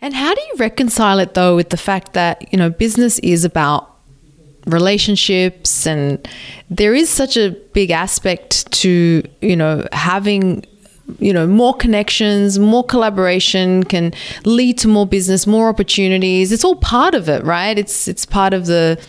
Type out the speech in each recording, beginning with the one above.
And how do you reconcile it though with the fact that, you know, business is about relationships and there is such a big aspect to, you know, having you know more connections more collaboration can lead to more business more opportunities. It's all part of it right? It's it's part of the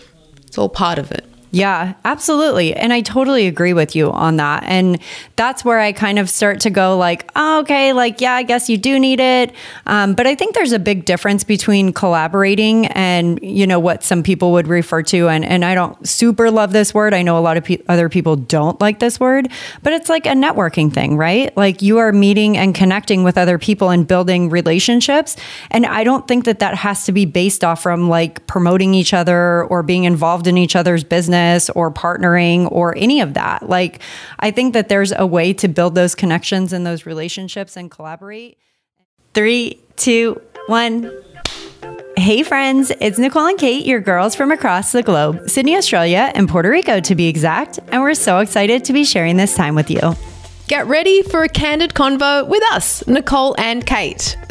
it's all part of it Yeah, absolutely. And I totally agree with you on that. And that's where I kind of start to go like, oh, okay, like, yeah, I guess you do need it. Um, but I think there's a big difference between collaborating and, you know, what some people would refer to. And, and I don't super love this word. I know a lot of pe- other people don't like this word, but it's like a networking thing, right? Like you are meeting and connecting with other people and building relationships. And I don't think that that has to be based off from like promoting each other or being involved in each other's business or partnering or any of that. Like, I think that there's a way to build those connections and those relationships and collaborate. Three, two, one. Hey, friends, it's Nicole and Kate, your girls from across the globe, Sydney, Australia, and Puerto Rico to be exact. And we're so excited to be sharing this time with you. Get ready for a candid convo with us, Nicole and Kate.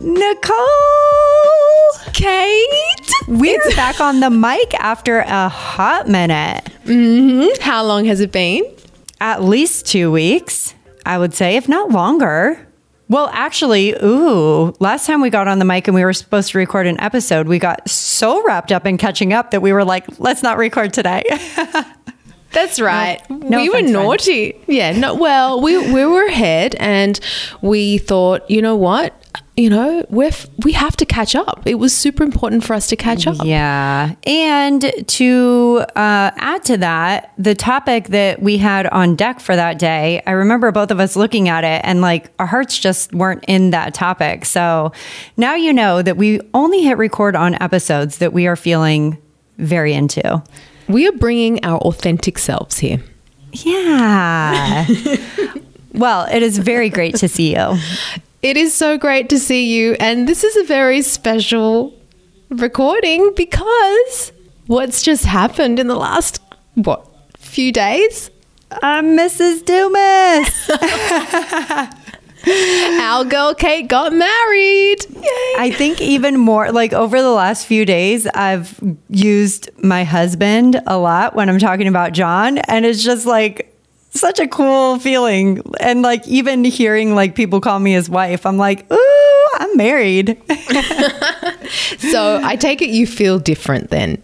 Nicole! Kate? We're back on the mic after a hot minute. Mm-hmm. How long has it been? At least two weeks, I would say, if not longer. Well, actually, ooh, last time we got on the mic and we were supposed to record an episode, we got so wrapped up in catching up that we were like, let's not record today. That's right. no we were offense, friend. naughty. Yeah, no well, we we were ahead and we thought, you know what? You know, we're f- we have to catch up. It was super important for us to catch up. Yeah. And to uh, add to that, the topic that we had on deck for that day, I remember both of us looking at it and like our hearts just weren't in that topic. So now you know that we only hit record on episodes that we are feeling very into. We are bringing our authentic selves here. Yeah. well, it is very great to see you. It is so great to see you and this is a very special recording because what's just happened in the last what few days? I'm Mrs. Dumas. Our girl Kate got married. Yay. I think even more like over the last few days, I've used my husband a lot when I'm talking about John, and it's just like such a cool feeling. And like even hearing like people call me his wife, I'm like, ooh, I'm married. So I take it you feel different then.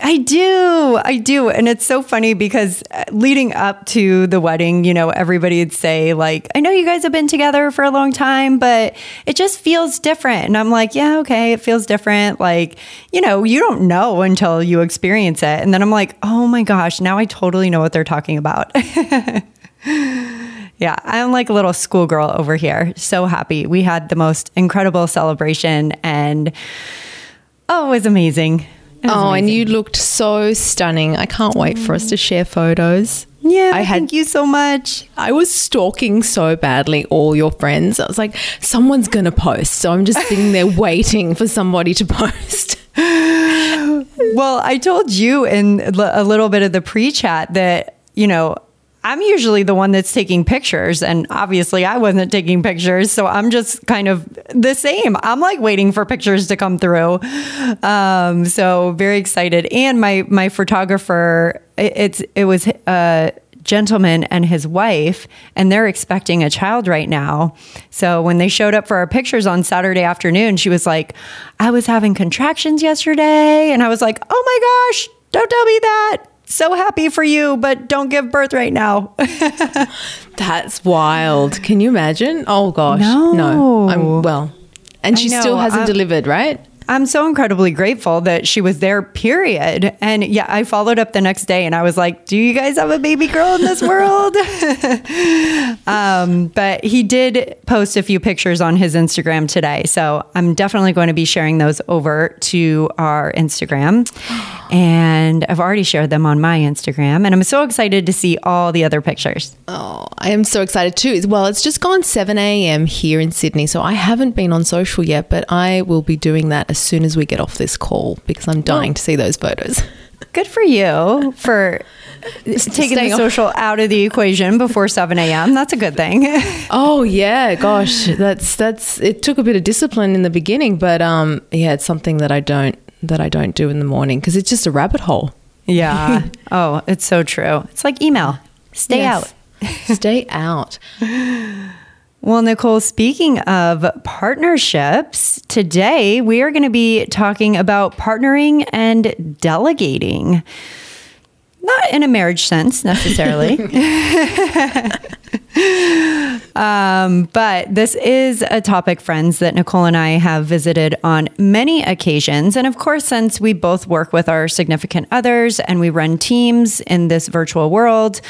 I do. I do. And it's so funny because uh, leading up to the wedding, you know, everybody would say, like, I know you guys have been together for a long time, but it just feels different. And I'm like, yeah, okay, it feels different. Like, you know, you don't know until you experience it. And then I'm like, oh my gosh, now I totally know what they're talking about. Yeah, I'm like a little schoolgirl over here. So happy. We had the most incredible celebration and oh, it was amazing. Oh, and you looked so stunning. I can't wait for us to share photos. Yeah, I had thank you so much. I was stalking so badly all your friends. I was like, someone's going to post. So I'm just sitting there waiting for somebody to post. Well, I told you in a little bit of the pre chat that, you know, I'm usually the one that's taking pictures, and obviously I wasn't taking pictures. So I'm just kind of the same. I'm like waiting for pictures to come through. Um, so very excited. And my, my photographer, it, it's, it was a gentleman and his wife, and they're expecting a child right now. So when they showed up for our pictures on Saturday afternoon, she was like, I was having contractions yesterday. And I was like, oh my gosh, don't tell me that. So happy for you, but don't give birth right now. That's wild. Can you imagine? Oh gosh. No. I'm well. And she still hasn't delivered, right? I'm so incredibly grateful that she was there, period. And yeah, I followed up the next day and I was like, Do you guys have a baby girl in this world? um, but he did post a few pictures on his Instagram today. So I'm definitely going to be sharing those over to our Instagram. And I've already shared them on my Instagram. And I'm so excited to see all the other pictures. Oh, I am so excited too. Well, it's just gone 7 a.m. here in Sydney, so I haven't been on social yet, but I will be doing that as soon as we get off this call because I'm dying to see those photos. Good for you for taking the off. social out of the equation before 7 a.m. That's a good thing. Oh yeah, gosh, that's that's. It took a bit of discipline in the beginning, but um, yeah, it's something that I don't that I don't do in the morning because it's just a rabbit hole. yeah. oh, it's so true. It's like email. Stay Yes. out. Stay out. Well, Nicole, speaking of partnerships, today we are going to be talking about partnering and delegating. Not in a marriage sense necessarily. um, but this is a topic, friends, that Nicole and I have visited on many occasions. And of course, since we both work with our significant others and we run teams in this virtual world,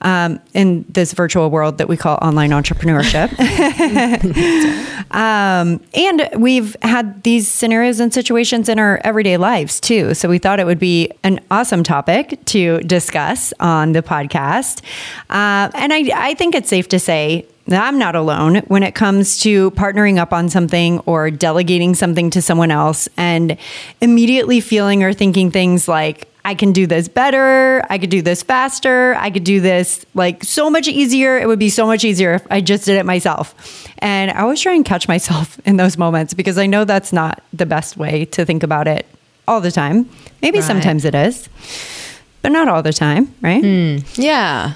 um, in this virtual world that we call online entrepreneurship. Um, and we've had these scenarios and situations in our everyday lives too. So we thought it would be an awesome topic to discuss on the podcast. Uh, and I, I think it's safe to say I'm not alone when it comes to partnering up on something or delegating something to someone else and immediately feeling or thinking things like, I can do this better. I could do this faster. I could do this like so much easier. It would be so much easier if I just did it myself. And I always try and catch myself in those moments because I know that's not the best way to think about it all the time. Maybe Right. sometimes it is, but not all the time, right? Hmm. Yeah.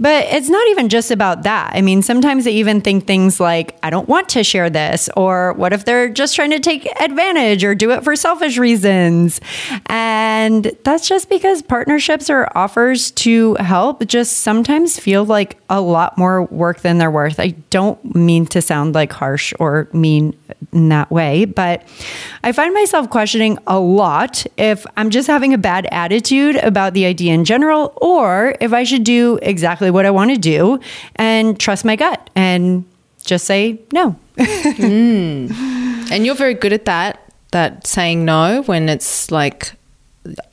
But it's not even just about that. I mean, sometimes they even think things like, I don't want to share this, or what if they're just trying to take advantage or do it for selfish reasons? And that's just because partnerships or offers to help just sometimes feel like a lot more work than they're worth. I don't mean to sound like harsh or mean in that way, but I find myself questioning a lot if I'm just having a bad attitude about the idea in general, or if I should do exactly what I want to do and trust my gut and just say no. Mm. And you're very good at that, that saying no when it's like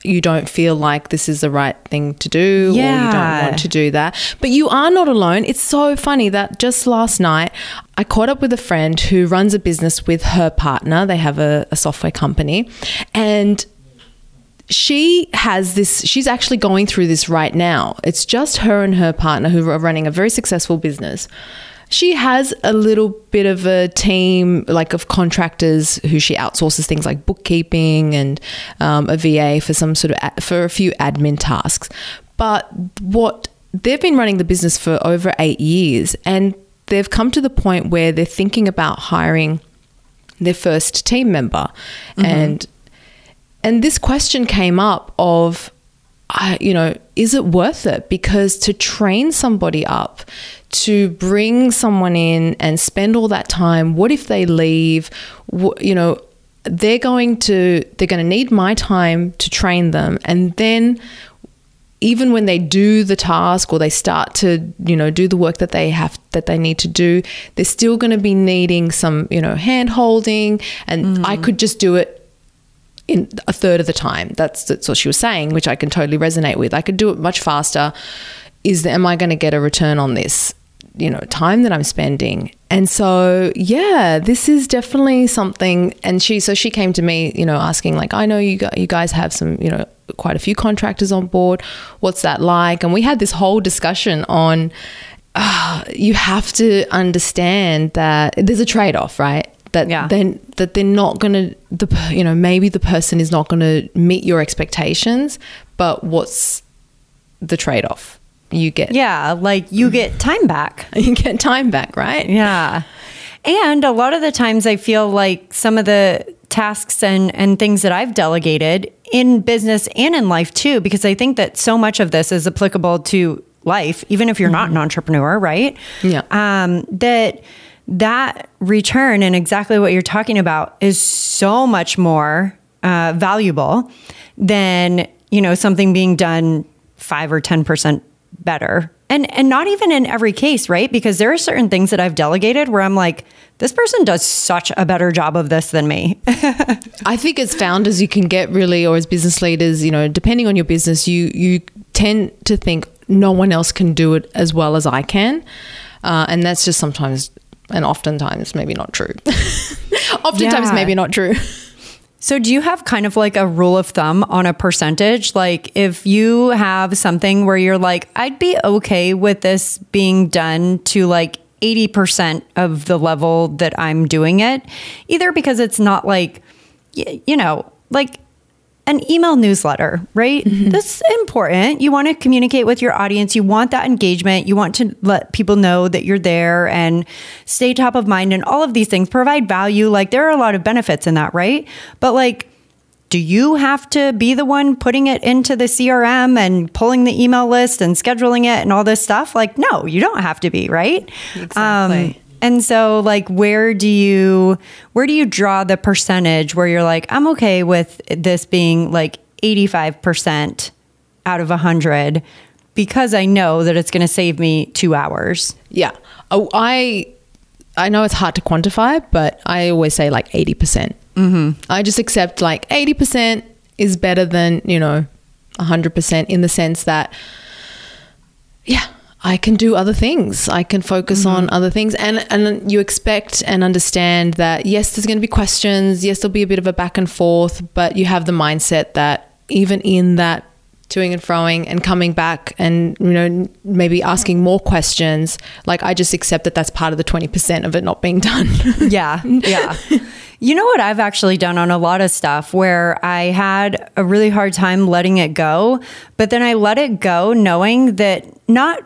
you don't feel like this is the right thing to do or you don't want to do that. But you are not alone. It's so funny that just last night I caught up with a friend who runs a business with her partner. They have a, a software company and she has this she's actually going through this right now. It's just her and her partner who are running a very successful business. She has a little bit of a team like of contractors who she outsources things like bookkeeping and um, a va for some sort of a- for a few admin tasks. But what they've been running the business for over eight years and they've come to the point where they're thinking about hiring their first team member. And and this question came up of I, you know is it worth it? Because to train somebody up to bring someone in and spend all that time what if they leave? Wh- you know they're going to they're going to need my time to train them. And then even when they do the task or they start to you know do the work that they have that they need to do they're still going to be needing some you know hand holding and i mm. could just do it in a third of the time. That's that's what she was saying which i can totally resonate with. I could do it much faster. Is am i going to get a return on this you know time that i'm spending? And so yeah this is definitely something and she so she came to me you know asking like i know you you guys have some you know quite a few contractors on board. What's that like? And we had this whole discussion on uh, you have to understand that there's a trade-off right that Yeah. then that they're not going to the you know maybe the person is not going to meet your expectations but what's the trade-off you get Yeah, like you get time back. you get time back right Yeah. And a lot of the times I feel like some of the tasks and, and things that I've delegated in business and in life too, because I think that so much of this is applicable to life, even if you're not an entrepreneur, right? Yeah. Um, that that return and exactly what you're talking about is so much more uh, valuable than you know something being done five or ten percent better. And and not even in every case right? Because there are certain things that i've delegated where i'm like this person does such a better job of this than me. I think as founders, you can get really, or as business leaders, you know, depending on your business, you you tend to think no one else can do it as well as I can, uh, and that's just sometimes and oftentimes maybe not true. oftentimes Yeah. maybe not true. So, do you have kind of like a rule of thumb on a percentage? Like, if you have something where you're like, I'd be okay with this being done to like 80% of the level that I'm doing it, either because it's not like, you know, like an email newsletter, right? Mm-hmm. That's important. You want to communicate with your audience. You want that engagement. You want to let people know that you're there and stay top of mind and all of these things provide value. Like there are a lot of benefits in that, right? But like, do you have to be the one putting it into the CRM and pulling the email list and scheduling it and all this stuff? Like, no, you don't have to be, right? Exactly. Um, and so like where do you where do you draw the percentage where you're like I'm okay with this being like 85% out of 100 because I know that it's going to save me 2 hours. Yeah. Oh, I I know it's hard to quantify, but I always say like 80%. percent Mm-hmm. I just accept like 80% is better than, you know, 100% in the sense that, yeah, I can do other things. I can focus on mm-hmm. other things. And, and you expect and understand that, yes, there's going to be questions. Yes, there'll be a bit of a back and forth, but you have the mindset that even in that toing and froing and coming back and you know maybe asking more questions like i just accept that that's part of the 20% of it not being done Yeah. Yeah. you know what I've actually done on a lot of stuff where I had a really hard time letting it go, but then I let it go knowing that not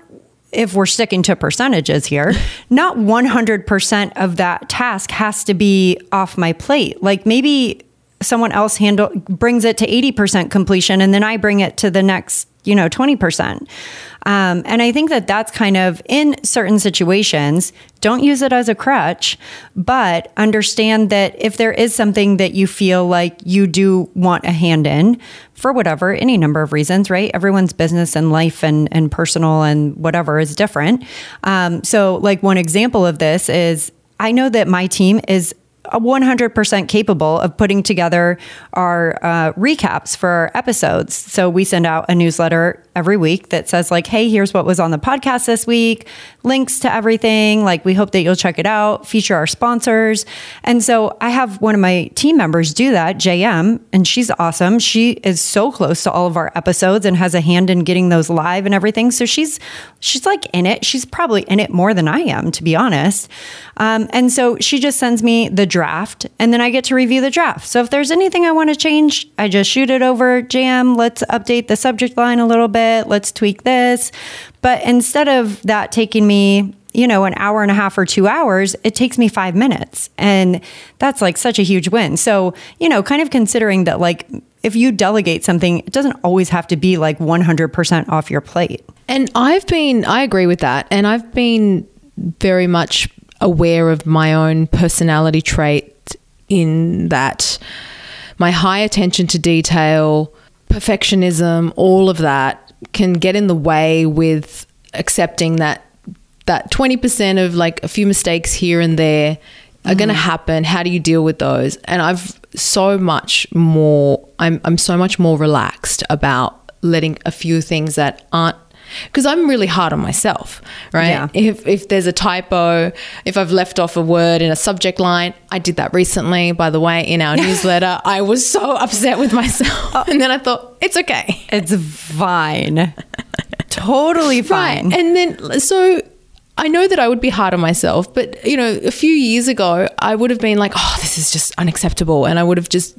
if we're sticking to percentages here, not 100% of that task has to be off my plate. Like maybe someone else handle brings it to 80% completion and then I bring it to the next, you know, 20%. Um, and I think that that's kind of in certain situations, don't use it as a crutch, but understand that if there is something that you feel like you do want a hand in for whatever, any number of reasons, right? Everyone's business and life and, and personal and whatever is different. Um, so, like, one example of this is I know that my team is 100% capable of putting together our uh, recaps for our episodes. So we send out a newsletter every week that says like, "Hey, here's what was on the podcast this week, links to everything. Like, we hope that you'll check it out. Feature our sponsors." And so I have one of my team members do that, JM, and she's awesome. She is so close to all of our episodes and has a hand in getting those live and everything. So she's she's like in it. She's probably in it more than I am, to be honest. Um, and so she just sends me the draft, and then I get to review the draft. So if there's anything I want to change, I just shoot it over. Jam, let's update the subject line a little bit. Let's tweak this. But instead of that taking me you know, an hour and a half or two hours, it takes me five minutes. And that's like such a huge win. So, you know, kind of considering that, like, if you delegate something, it doesn't always have to be like 100% off your plate. And I've been, I agree with that. And I've been very much aware of my own personality trait in that my high attention to detail, perfectionism, all of that can get in the way with accepting that that 20% of like a few mistakes here and there are going to mm. happen. How do you deal with those? And I've so much more, I'm, I'm so much more relaxed about letting a few things that aren't because I'm really hard on myself, right? Yeah. If if there's a typo, if I've left off a word in a subject line, I did that recently, by the way, in our newsletter. I was so upset with myself, oh. and then I thought it's okay, It's fine. totally fine. Right. And then, so I know that I would be hard on myself, but you know, a few years ago, I would have been like, oh, this is just unacceptable. And I would have just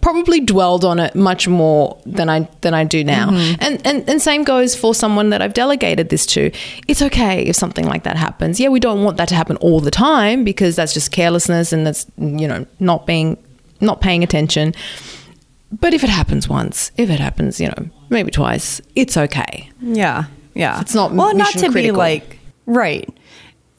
probably dwelled on it much more than I than I do now. Mm-hmm. And, and and same goes for someone that I've delegated this to. It's okay if something like that happens. Yeah, we don't want that to happen all the time because that's just carelessness and that's you know not being not paying attention. But if it happens once, if it happens, you know, maybe twice, it's okay. Yeah. Yeah. It's not well, not to be like, right.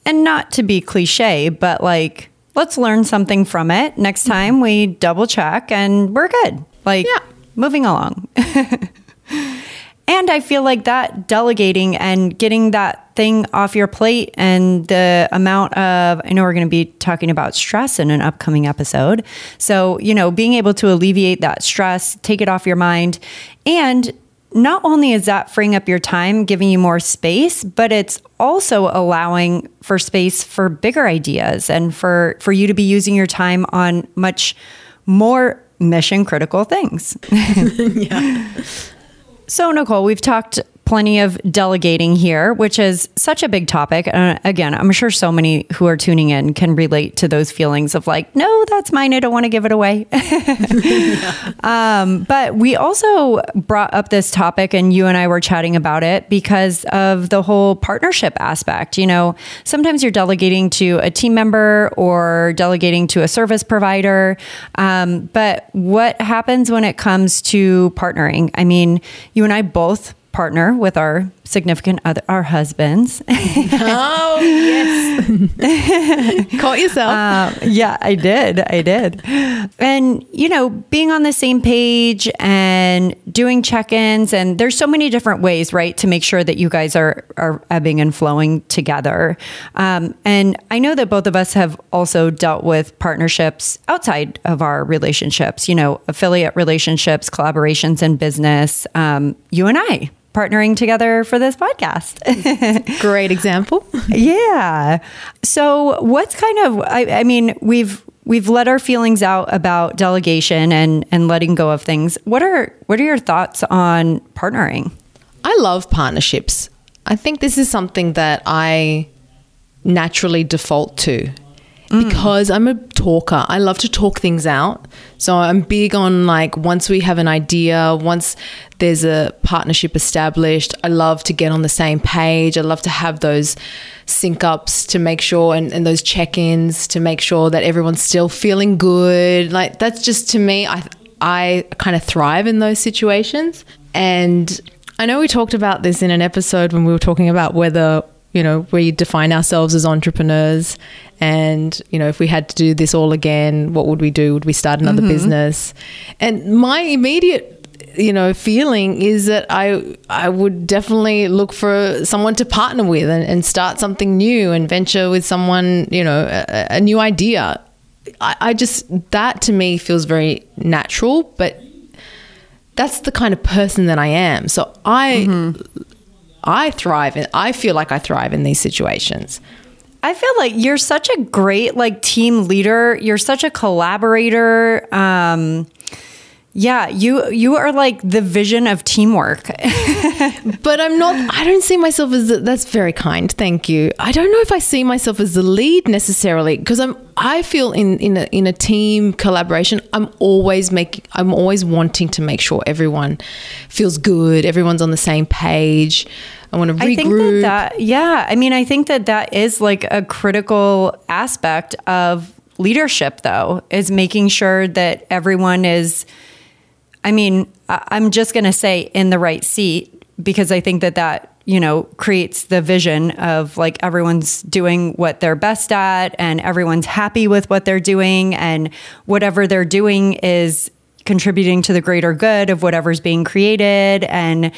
and not to be cliche, but like, let's learn something from it. Next mm-hmm. time we double check and we're good. Like, Yeah. moving along. and I feel like that delegating and getting that thing off your plate and the amount of, I know we're going to be talking about stress in an upcoming episode. So, you know, being able to alleviate that stress, take it off your mind. And not only is that freeing up your time, giving you more space, but it's also allowing for space for bigger ideas and for, for you to be using your time on much more mission critical things. yeah. So, Nicole, we've talked plenty of delegating here, which is such a big topic. And again, I'm sure so many who are tuning in can relate to those feelings of like, no, that's mine. I don't want to give it away. um, but we also brought up this topic, and you and I were chatting about it because of the whole partnership aspect. You know, sometimes you're delegating to a team member or delegating to a service provider. Um, but what happens when it comes to partnering? I mean, you and I both partner with our significant other, our husbands. Oh, yes. Caught yourself. Um, yeah, I did. I did. And, you know, being on the same page and doing check ins, and there's so many different ways, right, to make sure that you guys are, are ebbing and flowing together. Um, and I know that both of us have also dealt with partnerships outside of our relationships, you know, affiliate relationships, collaborations in business. Um, you and I partnering together for this podcast. Great example. yeah. So what's kind of I, I mean, we've we've let our feelings out about delegation and and letting go of things. What are what are your thoughts on partnering? I love partnerships. I think this is something that I naturally default to Mm. because I'm a talker. I love to talk things out. So I'm big on like once we have an idea, once there's a partnership established, I love to get on the same page. I love to have those sync ups to make sure and, and those check ins to make sure that everyone's still feeling good. Like that's just to me, I I kind of thrive in those situations. And I know we talked about this in an episode when we were talking about whether, you know, we define ourselves as entrepreneurs and, you know, if we had to do this all again, what would we do? Would we start another mm-hmm. business? And my immediate you know feeling is that I I would definitely look for someone to partner with and, and start something new and venture with someone you know a, a new idea. I, I just that to me feels very natural, but that's the kind of person that I am. So I mm-hmm. I thrive and I feel like I thrive in these situations. I feel like you're such a great like team leader. You're such a collaborator. Um yeah, you you are like the vision of teamwork. But I'm not. I don't see myself as. The, that's very kind. Thank you. I don't know if I see myself as the lead necessarily because I'm. I feel in in a in a team collaboration. I'm always making. I'm always wanting to make sure everyone feels good. Everyone's on the same page. I want to regroup. I think that, that yeah, I mean, I think that that is like a critical aspect of leadership, though, is making sure that everyone is. I mean, I'm just going to say in the right seat because I think that that you know creates the vision of like everyone's doing what they're best at and everyone's happy with what they're doing and whatever they're doing is contributing to the greater good of whatever's being created. And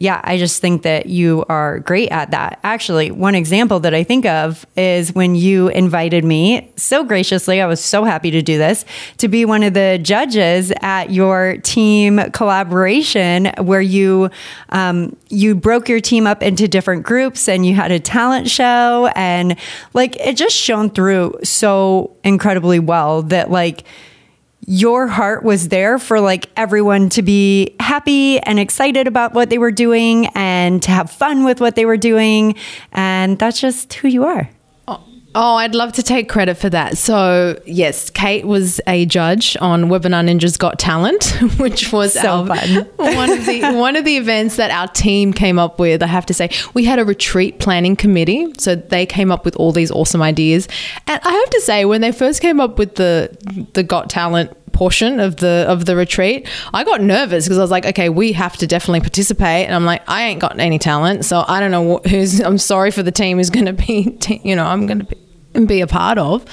yeah, I just think that you are great at that. Actually, one example that I think of is when you invited me so graciously, I was so happy to do this, to be one of the judges at your team collaboration where you um, you broke your team up into different groups and you had a talent show and like it just shone through so incredibly well that like your heart was there for like everyone to be happy and excited about what they were doing and to have fun with what they were doing. And that's just who you are. Oh, I'd love to take credit for that. So, yes, Kate was a judge on WebinarNinja's Got Talent, which was So our, fun. one of the one of the events that our team came up with. I have to say, we had a retreat planning committee, so they came up with all these awesome ideas. And I have to say, when they first came up with the the Got Talent portion of the of the retreat, I got nervous because I was like, okay, we have to definitely participate, and I'm like, I ain't got any talent, so I don't know who's. I'm sorry for the team who's going to be, you know, I'm going to be, be a part of,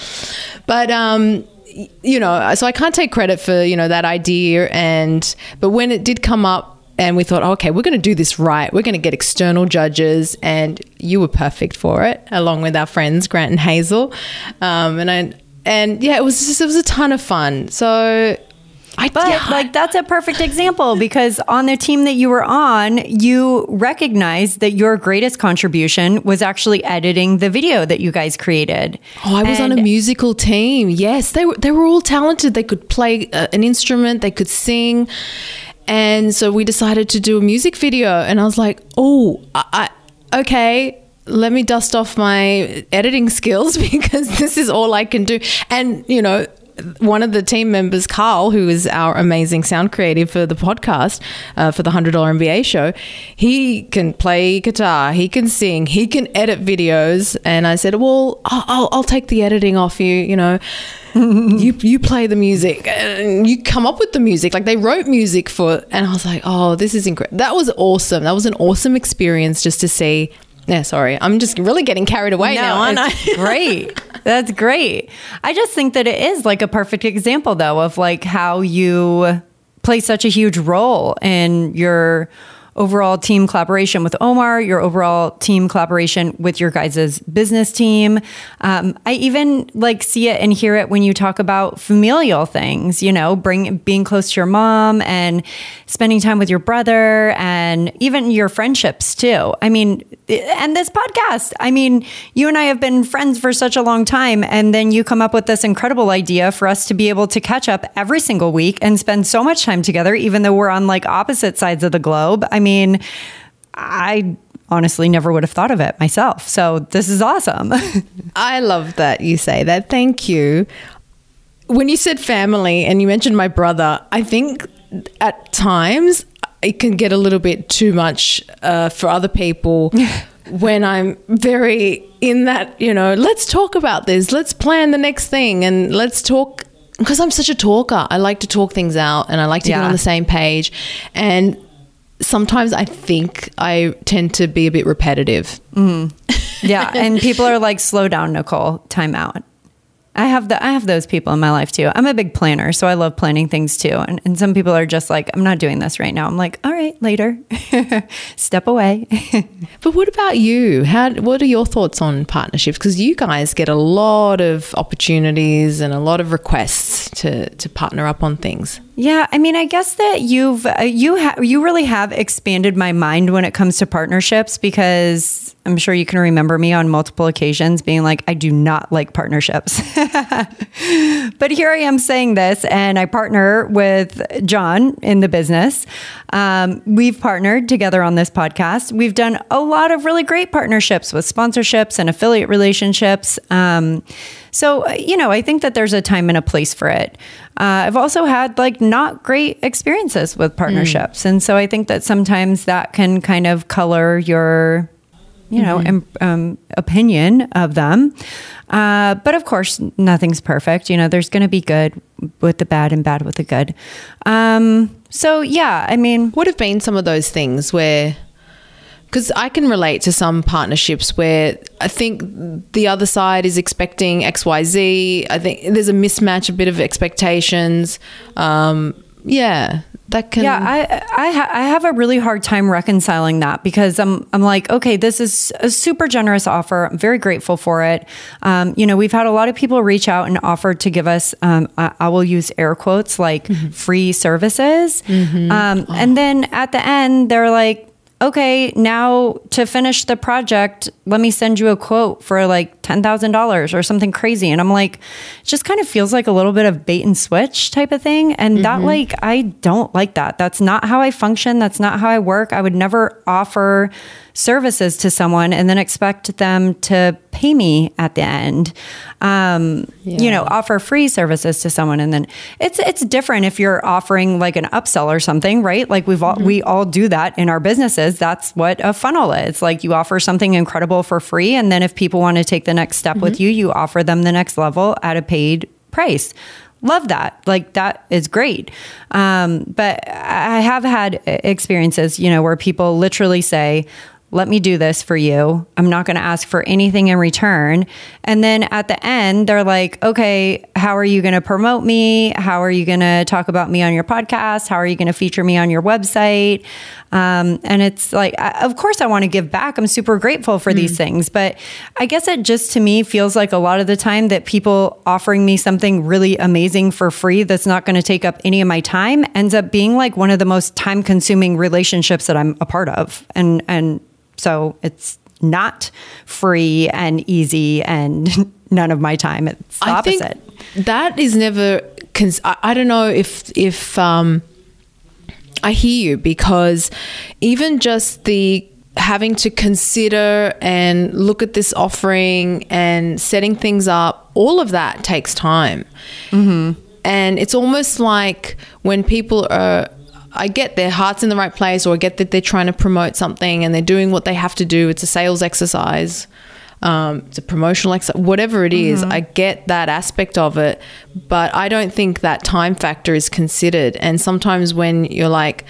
but um you know, so I can't take credit for, you know, that idea. And, but when it did come up, and we thought, okay, we're going to do this right. We're going to get external judges, and you were perfect for it, along with our friends Grant and Hazel. Um, and I, and yeah, it was just, it was a ton of fun. So I, but yeah. like that's a perfect example because on the team that you were on, you recognized that your greatest contribution was actually editing the video that you guys created. Oh, I was and on a musical team. Yes, they were they were all talented. They could play uh, an instrument, they could sing. And so we decided to do a music video and I was like, "Oh, I, I okay, let me dust off my editing skills because this is all I can do. And, you know, one of the team members, Carl, who is our amazing sound creative for the podcast, uh, for the $100 MBA show, he can play guitar, he can sing, he can edit videos. And I said, Well, I'll, I'll take the editing off you, you know. you you play the music and you come up with the music like they wrote music for and I was like oh this is incredible that was awesome that was an awesome experience just to see yeah, sorry. I'm just really getting carried away no, now, aren't I? great. That's great. I just think that it is like a perfect example, though, of like how you play such a huge role in your overall team collaboration with Omar, your overall team collaboration with your guys' business team. Um, I even like see it and hear it when you talk about familial things, you know, bring being close to your mom and spending time with your brother and even your friendships too. I mean, and this podcast. I mean, you and I have been friends for such a long time and then you come up with this incredible idea for us to be able to catch up every single week and spend so much time together even though we're on like opposite sides of the globe. I mean, mean, I honestly never would have thought of it myself. So this is awesome. I love that you say that. Thank you. When you said family and you mentioned my brother, I think at times it can get a little bit too much uh, for other people. when I'm very in that, you know, let's talk about this, let's plan the next thing, and let's talk because I'm such a talker. I like to talk things out and I like to yeah. get on the same page. And sometimes I think I tend to be a bit repetitive. Mm. Yeah, and people are like, "Slow down, Nicole. Time out." I have the I have those people in my life too. I'm a big planner, so I love planning things too. And, and some people are just like, I'm not doing this right now. I'm like, all right, later, step away. but what about you? How what are your thoughts on partnerships? Because you guys get a lot of opportunities and a lot of requests to to partner up on things. Yeah, I mean, I guess that you've uh, you ha- you really have expanded my mind when it comes to partnerships because I'm sure you can remember me on multiple occasions being like, I do not like partnerships. but here I am saying this, and I partner with John in the business. Um, we've partnered together on this podcast. We've done a lot of really great partnerships with sponsorships and affiliate relationships. Um, so, you know, I think that there's a time and a place for it. Uh, I've also had like not great experiences with partnerships. Mm. And so I think that sometimes that can kind of color your you know, mm-hmm. um, opinion of them. Uh, but of course, nothing's perfect. You know, there's going to be good with the bad and bad with the good. Um, so, yeah, I mean, what have been some of those things where, because I can relate to some partnerships where I think the other side is expecting XYZ. I think there's a mismatch, a bit of expectations. Um, yeah, that can yeah i I, ha- I have a really hard time reconciling that because i'm i'm like okay this is a super generous offer i'm very grateful for it um, you know we've had a lot of people reach out and offer to give us um, I, I, will use air quotes like mm-hmm. free services mm-hmm. um, oh. and then at the end they're like okay, now to finish the project, let me send you a quote for like $10,000 or something crazy. And I'm like, it just kind of feels like a little bit of bait and switch type of thing. And mm-hmm. that, like, I don't like that. That's not how I function. That's not how I work. I would never offer services to someone and then expect them to pay me at the end. Um, yeah. You know, offer free services to someone, and then it's it's different if you're offering like an upsell or something, right? Like we've all mm-hmm. we all do that in our businesses. That's what a funnel is. Like you offer something incredible for free, and then if people want to take the next step mm-hmm. with you, you offer them the next level at a paid price love that. Like that is great. Um, but I have had experiences, you know, where people literally say, let me do this for you. I'm not going to ask for anything in return. And then at the end, they're like, okay, how are you going to promote me? How are you going to talk about me on your podcast? How are you going to feature me on your website? Um, and it's like, of course, I want to give back. I'm super grateful for mm. these things. But I guess it just to me feels like a lot of the time that people offering me something really amazing for free that's not going to take up any of my time ends up being like one of the most time consuming relationships that I'm a part of. And, and, so it's not free and easy and none of my time. It's the I opposite. that is never. Cons- I, I don't know if if um, I hear you because even just the having to consider and look at this offering and setting things up, all of that takes time. Mm-hmm. And it's almost like when people are I get their heart's in the right place, or I get that they're trying to promote something and they're doing what they have to do. It's a sales exercise, um, it's a promotional exercise, whatever it is, mm-hmm. I get that aspect of it, but I don't think that time factor is considered. And sometimes when you're like,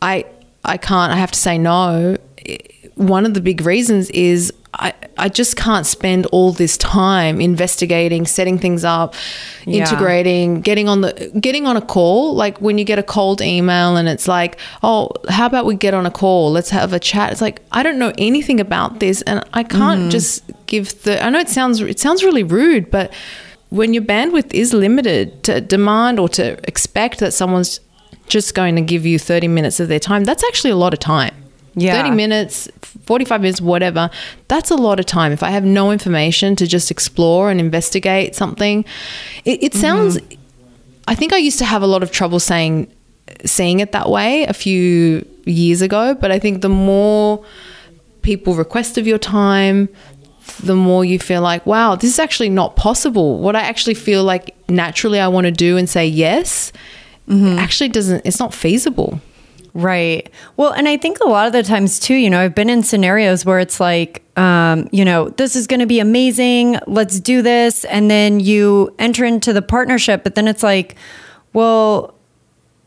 I, I can't, I have to say no. One of the big reasons is I, I just can't spend all this time investigating, setting things up, yeah. integrating, getting on the getting on a call. Like when you get a cold email and it's like, oh, how about we get on a call? Let's have a chat. It's like I don't know anything about this, and I can't mm-hmm. just give the. I know it sounds it sounds really rude, but when your bandwidth is limited, to demand or to expect that someone's just going to give you 30 minutes of their time, that's actually a lot of time yeah. 30 minutes, 45 minutes, whatever, that's a lot of time. If I have no information to just explore and investigate something, it, it sounds, mm-hmm. I think I used to have a lot of trouble saying, seeing it that way a few years ago, but I think the more people request of your time, the more you feel like, wow, this is actually not possible. What I actually feel like naturally I want to do and say yes mm-hmm. actually doesn't, it's not feasible. Right. Well, and I think a lot of the times too, you know, I've been in scenarios where it's like, um, you know, this is going to be amazing. Let's do this. And then you enter into the partnership, but then it's like, well,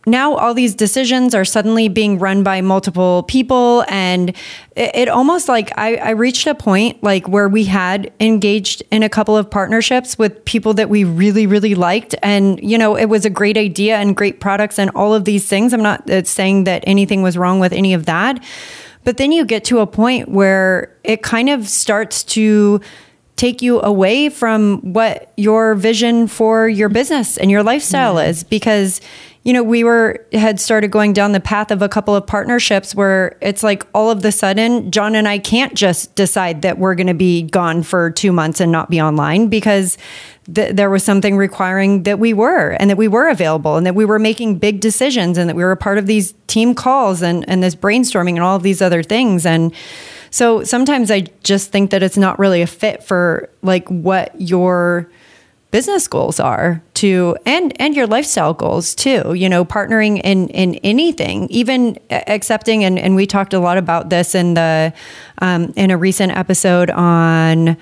now all these decisions are suddenly being run by multiple people and it, it, almost like I, I reached a point like where we had engaged in a couple of partnerships with people that we really really liked and you know it was a great idea and great products and all of these things i'm not uh, saying that anything was wrong with any of that but then you get to a point where it kind of starts to take you away from what your vision for your business and your lifestyle mm-hmm. is because you know, we were had started going down the path of a couple of partnerships where it's like all of the sudden John and I can't just decide that we're going to be gone for 2 months and not be online because th- there was something requiring that we were and that we were available and that we were making big decisions and that we were a part of these team calls and and this brainstorming and all of these other things. And so sometimes I just think that it's not really a fit for like what your business goals are to and and your lifestyle goals too you know partnering in in anything even accepting and and we talked a lot about this in the um, in a recent episode on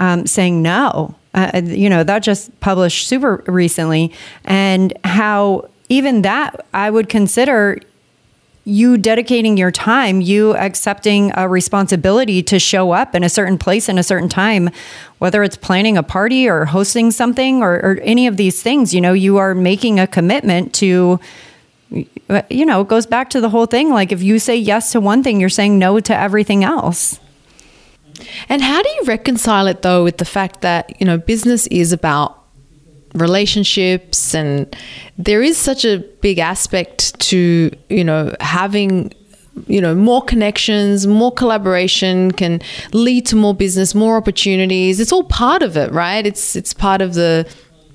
um, saying no. Uh, you know that just published super recently and how even that i would consider you dedicating your time, you accepting a responsibility to show up in a certain place in a certain time, whether it's planning a party or hosting something or, or any of these things, you know, you are making a commitment to you know, it goes back to the whole thing. Like if you say yes to one thing, you're saying no to everything else. And how do you reconcile it though with the fact that, you know, business is about relationships and there is such a big aspect to you know having you know more connections more collaboration can lead to more business more opportunities. It's all part of it right? It's it's part of the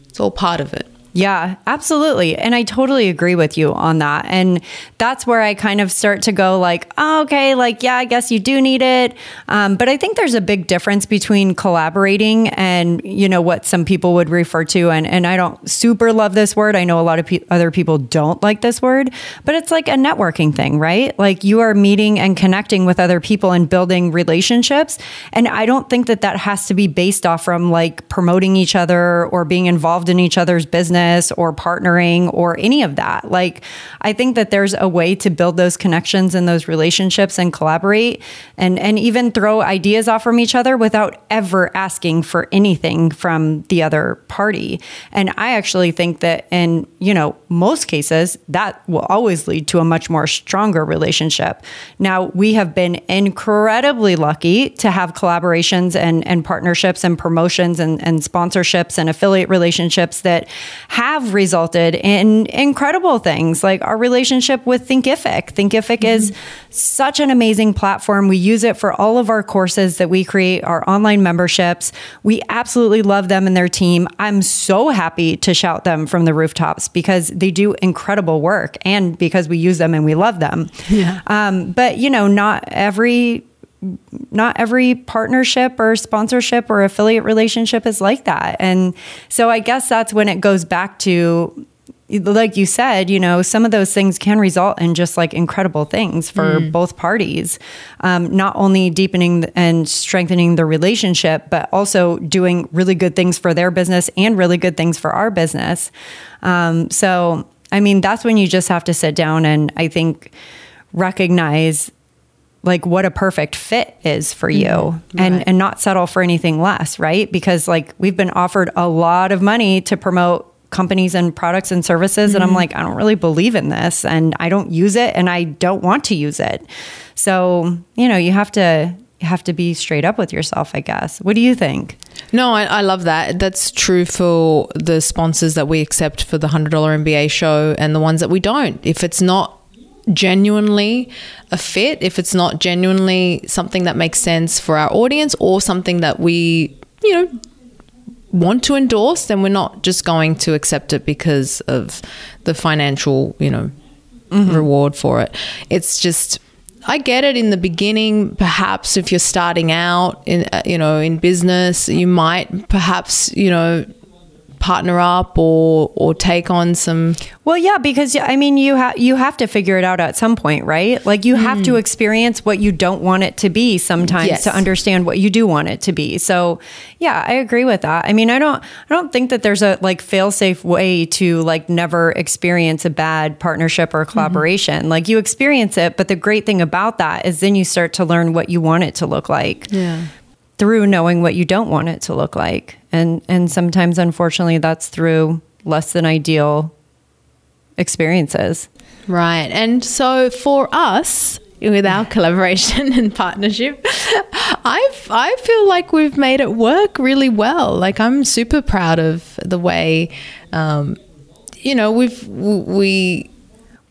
it's all part of it yeah, absolutely. And I totally agree with you on that. And that's where I kind of start to go like, oh, okay, like, yeah, I guess you do need it. Um, but I think there's a big difference between collaborating and, you know, what some people would refer to. And, and I don't super love this word. I know a lot of pe- other people don't like this word, but it's like a networking thing, right? Like you are meeting and connecting with other people and building relationships. And I don't think that that has to be based off from like promoting each other or being involved in each other's business business or partnering or any of that. Like, I think that there's a way to build those connections and those relationships and collaborate and, and even throw ideas off from each other without ever asking for anything from the other party. And I actually think that in, you know, most cases, that will always lead to a much more stronger relationship. Now, we have been incredibly lucky to have collaborations and, and partnerships and promotions and, and sponsorships and affiliate relationships that have resulted in incredible things like our relationship with Thinkific. Thinkific mm-hmm. is such an amazing platform. We use it for all of our courses that we create, our online memberships. We absolutely love them and their team. I'm so happy to shout them from the rooftops because they do incredible work and because we use them and we love them. Yeah. Um, but, you know, not every not every partnership or sponsorship or affiliate relationship is like that. And so I guess that's when it goes back to like you said, you know, some of those things can result in just like incredible things for mm. both parties. Um, not only deepening and strengthening the relationship, but also doing really good things for their business and really good things for our business. Um, so, I mean, that's when you just have to sit down and I think recognize like what a perfect fit is for you mm-hmm. and right. and not settle for anything less right because like we've been offered a lot of money to promote companies and products and services mm-hmm. and I'm mm-hmm. like I don't really believe in this and I don't use it and I don't want to use it so you know you have to have to be straight up with yourself I guess what do you think no, I, I, love that. That's true for the sponsors that we accept for the $100 MBA show and the ones that we don't. If it's not genuinely a fit, if it's not genuinely something that makes sense for our audience or something that we, you know, want to endorse, then we're not just going to accept it because of the financial, you know, mm-hmm. reward for it. It's just I get it in the beginning. Perhaps if you're starting out in, uh, you know, in business, you might perhaps, you know, partner up or or take on some well yeah because i mean you have you have to figure it out at some point right like you mm. have to hmm. experience what you don't want it to be sometimes yes. to understand what you do want it to be so yeah i agree with that i mean i don't i don't think that there's a like fail safe way to like never experience a bad partnership or collaboration mm-hmm. like you experience it but the great thing about that is then you start to learn what you want it to look like yeah through knowing what you don't want it to look like. And and sometimes unfortunately that's through less than ideal experiences. Right. And so for us, with our collaboration and partnership, I I feel like we've made it work really well. Like I'm super proud of the way, um, you know, we've we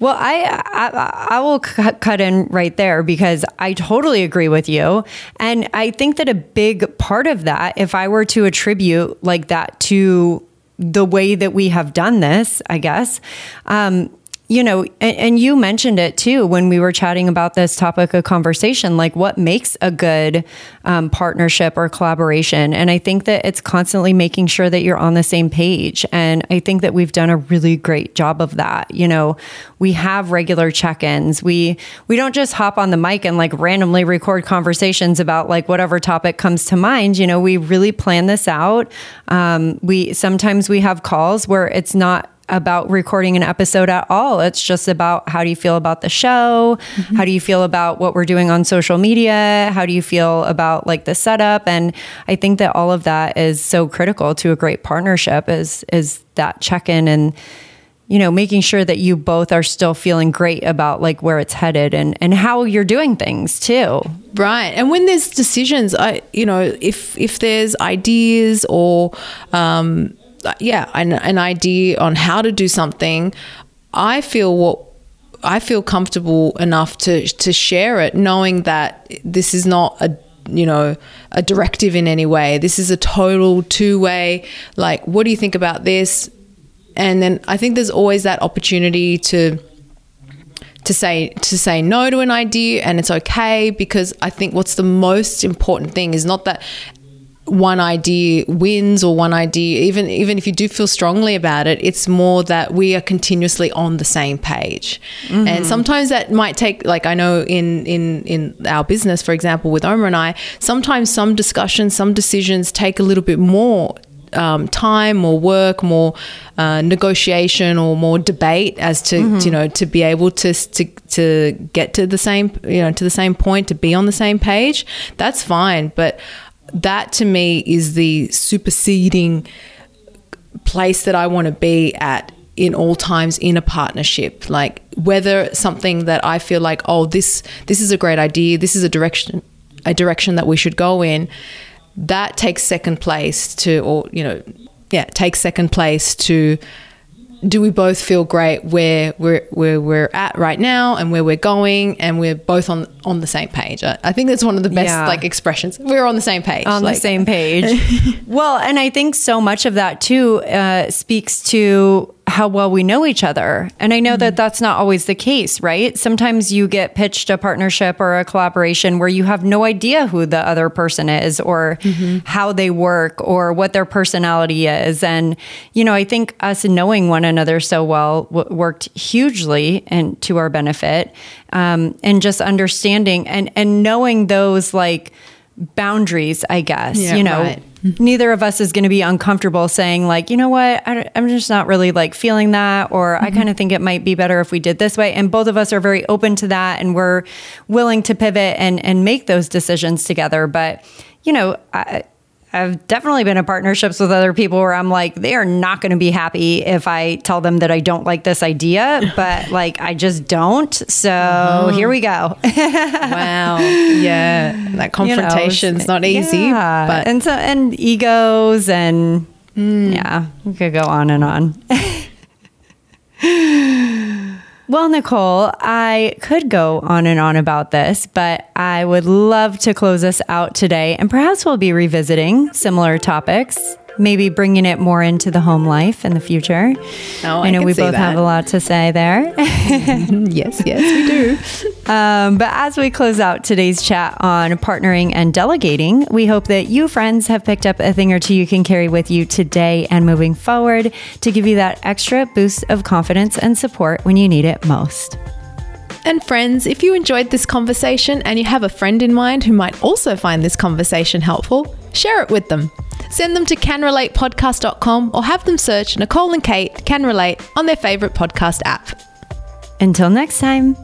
well, I, I, I will cut in right there because I totally agree with you, and I think that a big part of that, if I were to attribute like that to the way that we have done this, I guess, um, you know, and, and, you mentioned it too when we were chatting about this topic of conversation, like what makes a good um, partnership or collaboration. And I think that it's constantly making sure that you're on the same page. And I think that we've done a really great job of that. You know, we have regular check-ins. We we don't just hop on the mic and like randomly record conversations about like whatever topic comes to mind. You know, we really plan this out. Um, we sometimes we have calls where it's not about recording an episode at all. It's just about how do you feel about the show? Mm-hmm. How do you feel about what we're doing on social media? How do you feel about like the setup? And I think that all of that is so critical to a great partnership is is that check-in and you know making sure that you both are still feeling great about like where it's headed and and how you're doing things too right and when there's decisions i you know if if there's ideas or um yeah, an, an idea on how to do something, I feel what I feel comfortable enough to to share it, knowing that this is not a you know a directive in any way. This is a total two way. Like, what do you think about this? And then I think there's always that opportunity to to say to say no to an idea and it's okay because I think what's the most important thing is not that one idea wins or one idea even even if you do feel strongly about it it's more that we are continuously on the same page mm-hmm. and sometimes that might take like i know in in in our business for example with Omar and i sometimes some discussions some decisions take a little bit more um, time, more work, more uh, negotiation, or more debate as to you know to be able to to to get to the same you know to the same point to be on the same page. That's fine, but that to me is the superseding place that I want to be at in all times in a partnership. Like whether something that i feel like oh this this is a great idea this is a direction a direction that we should go in that takes second place to or you know yeah takes second place to do we both feel great where we're where we're at right now and where we're going? And we're both on on the same page i, I think that's one of the best Yeah. like expressions we're on the same page on like, the same page. well, and I think so much of that too uh, speaks to how well we know each other. And I know that that's not always the case, right? Sometimes you get pitched a partnership or a collaboration where you have no idea who the other person is or how they work or what their personality is. And, you know, I think us knowing one another so well w- worked hugely and to our benefit. Um, and just understanding and, and knowing those like, boundaries, I guess. Yeah, you know, right. neither of us is going to be uncomfortable saying like, you know what, I, am just not really like feeling that, or Mm-hmm. I kind of think it might be better if we did this way. And both of us are very open to that, and we're willing to pivot and and make those decisions together. But you know, I, I've definitely been in partnerships with other people where I'm like, they are not going to be happy if I tell them that I don't like this idea, but like I just don't. So Uh-huh. here we go. wow yeah that you know, confrontation's not easy yeah. but and so and egos and yeah, we could go on and on. well, Nicole, I could go on and on about this, but I would love to close us out today, and perhaps we'll be revisiting similar topics. Maybe bringing it more into the home life in the future. Oh, I I know we both have a lot to say there. yes yes we do Um, but as we close out today's chat on partnering and delegating, we hope that you, friends, have picked up a thing or two you can carry with you today and moving forward to give you that extra boost of confidence and support when you need it most. And friends, if you enjoyed this conversation and you have a friend in mind who might also find this conversation helpful, share it with them. Send them to canrelatepodcast.com or have them search Nicole and Kate Can Relate on their favorite podcast app. Until next time.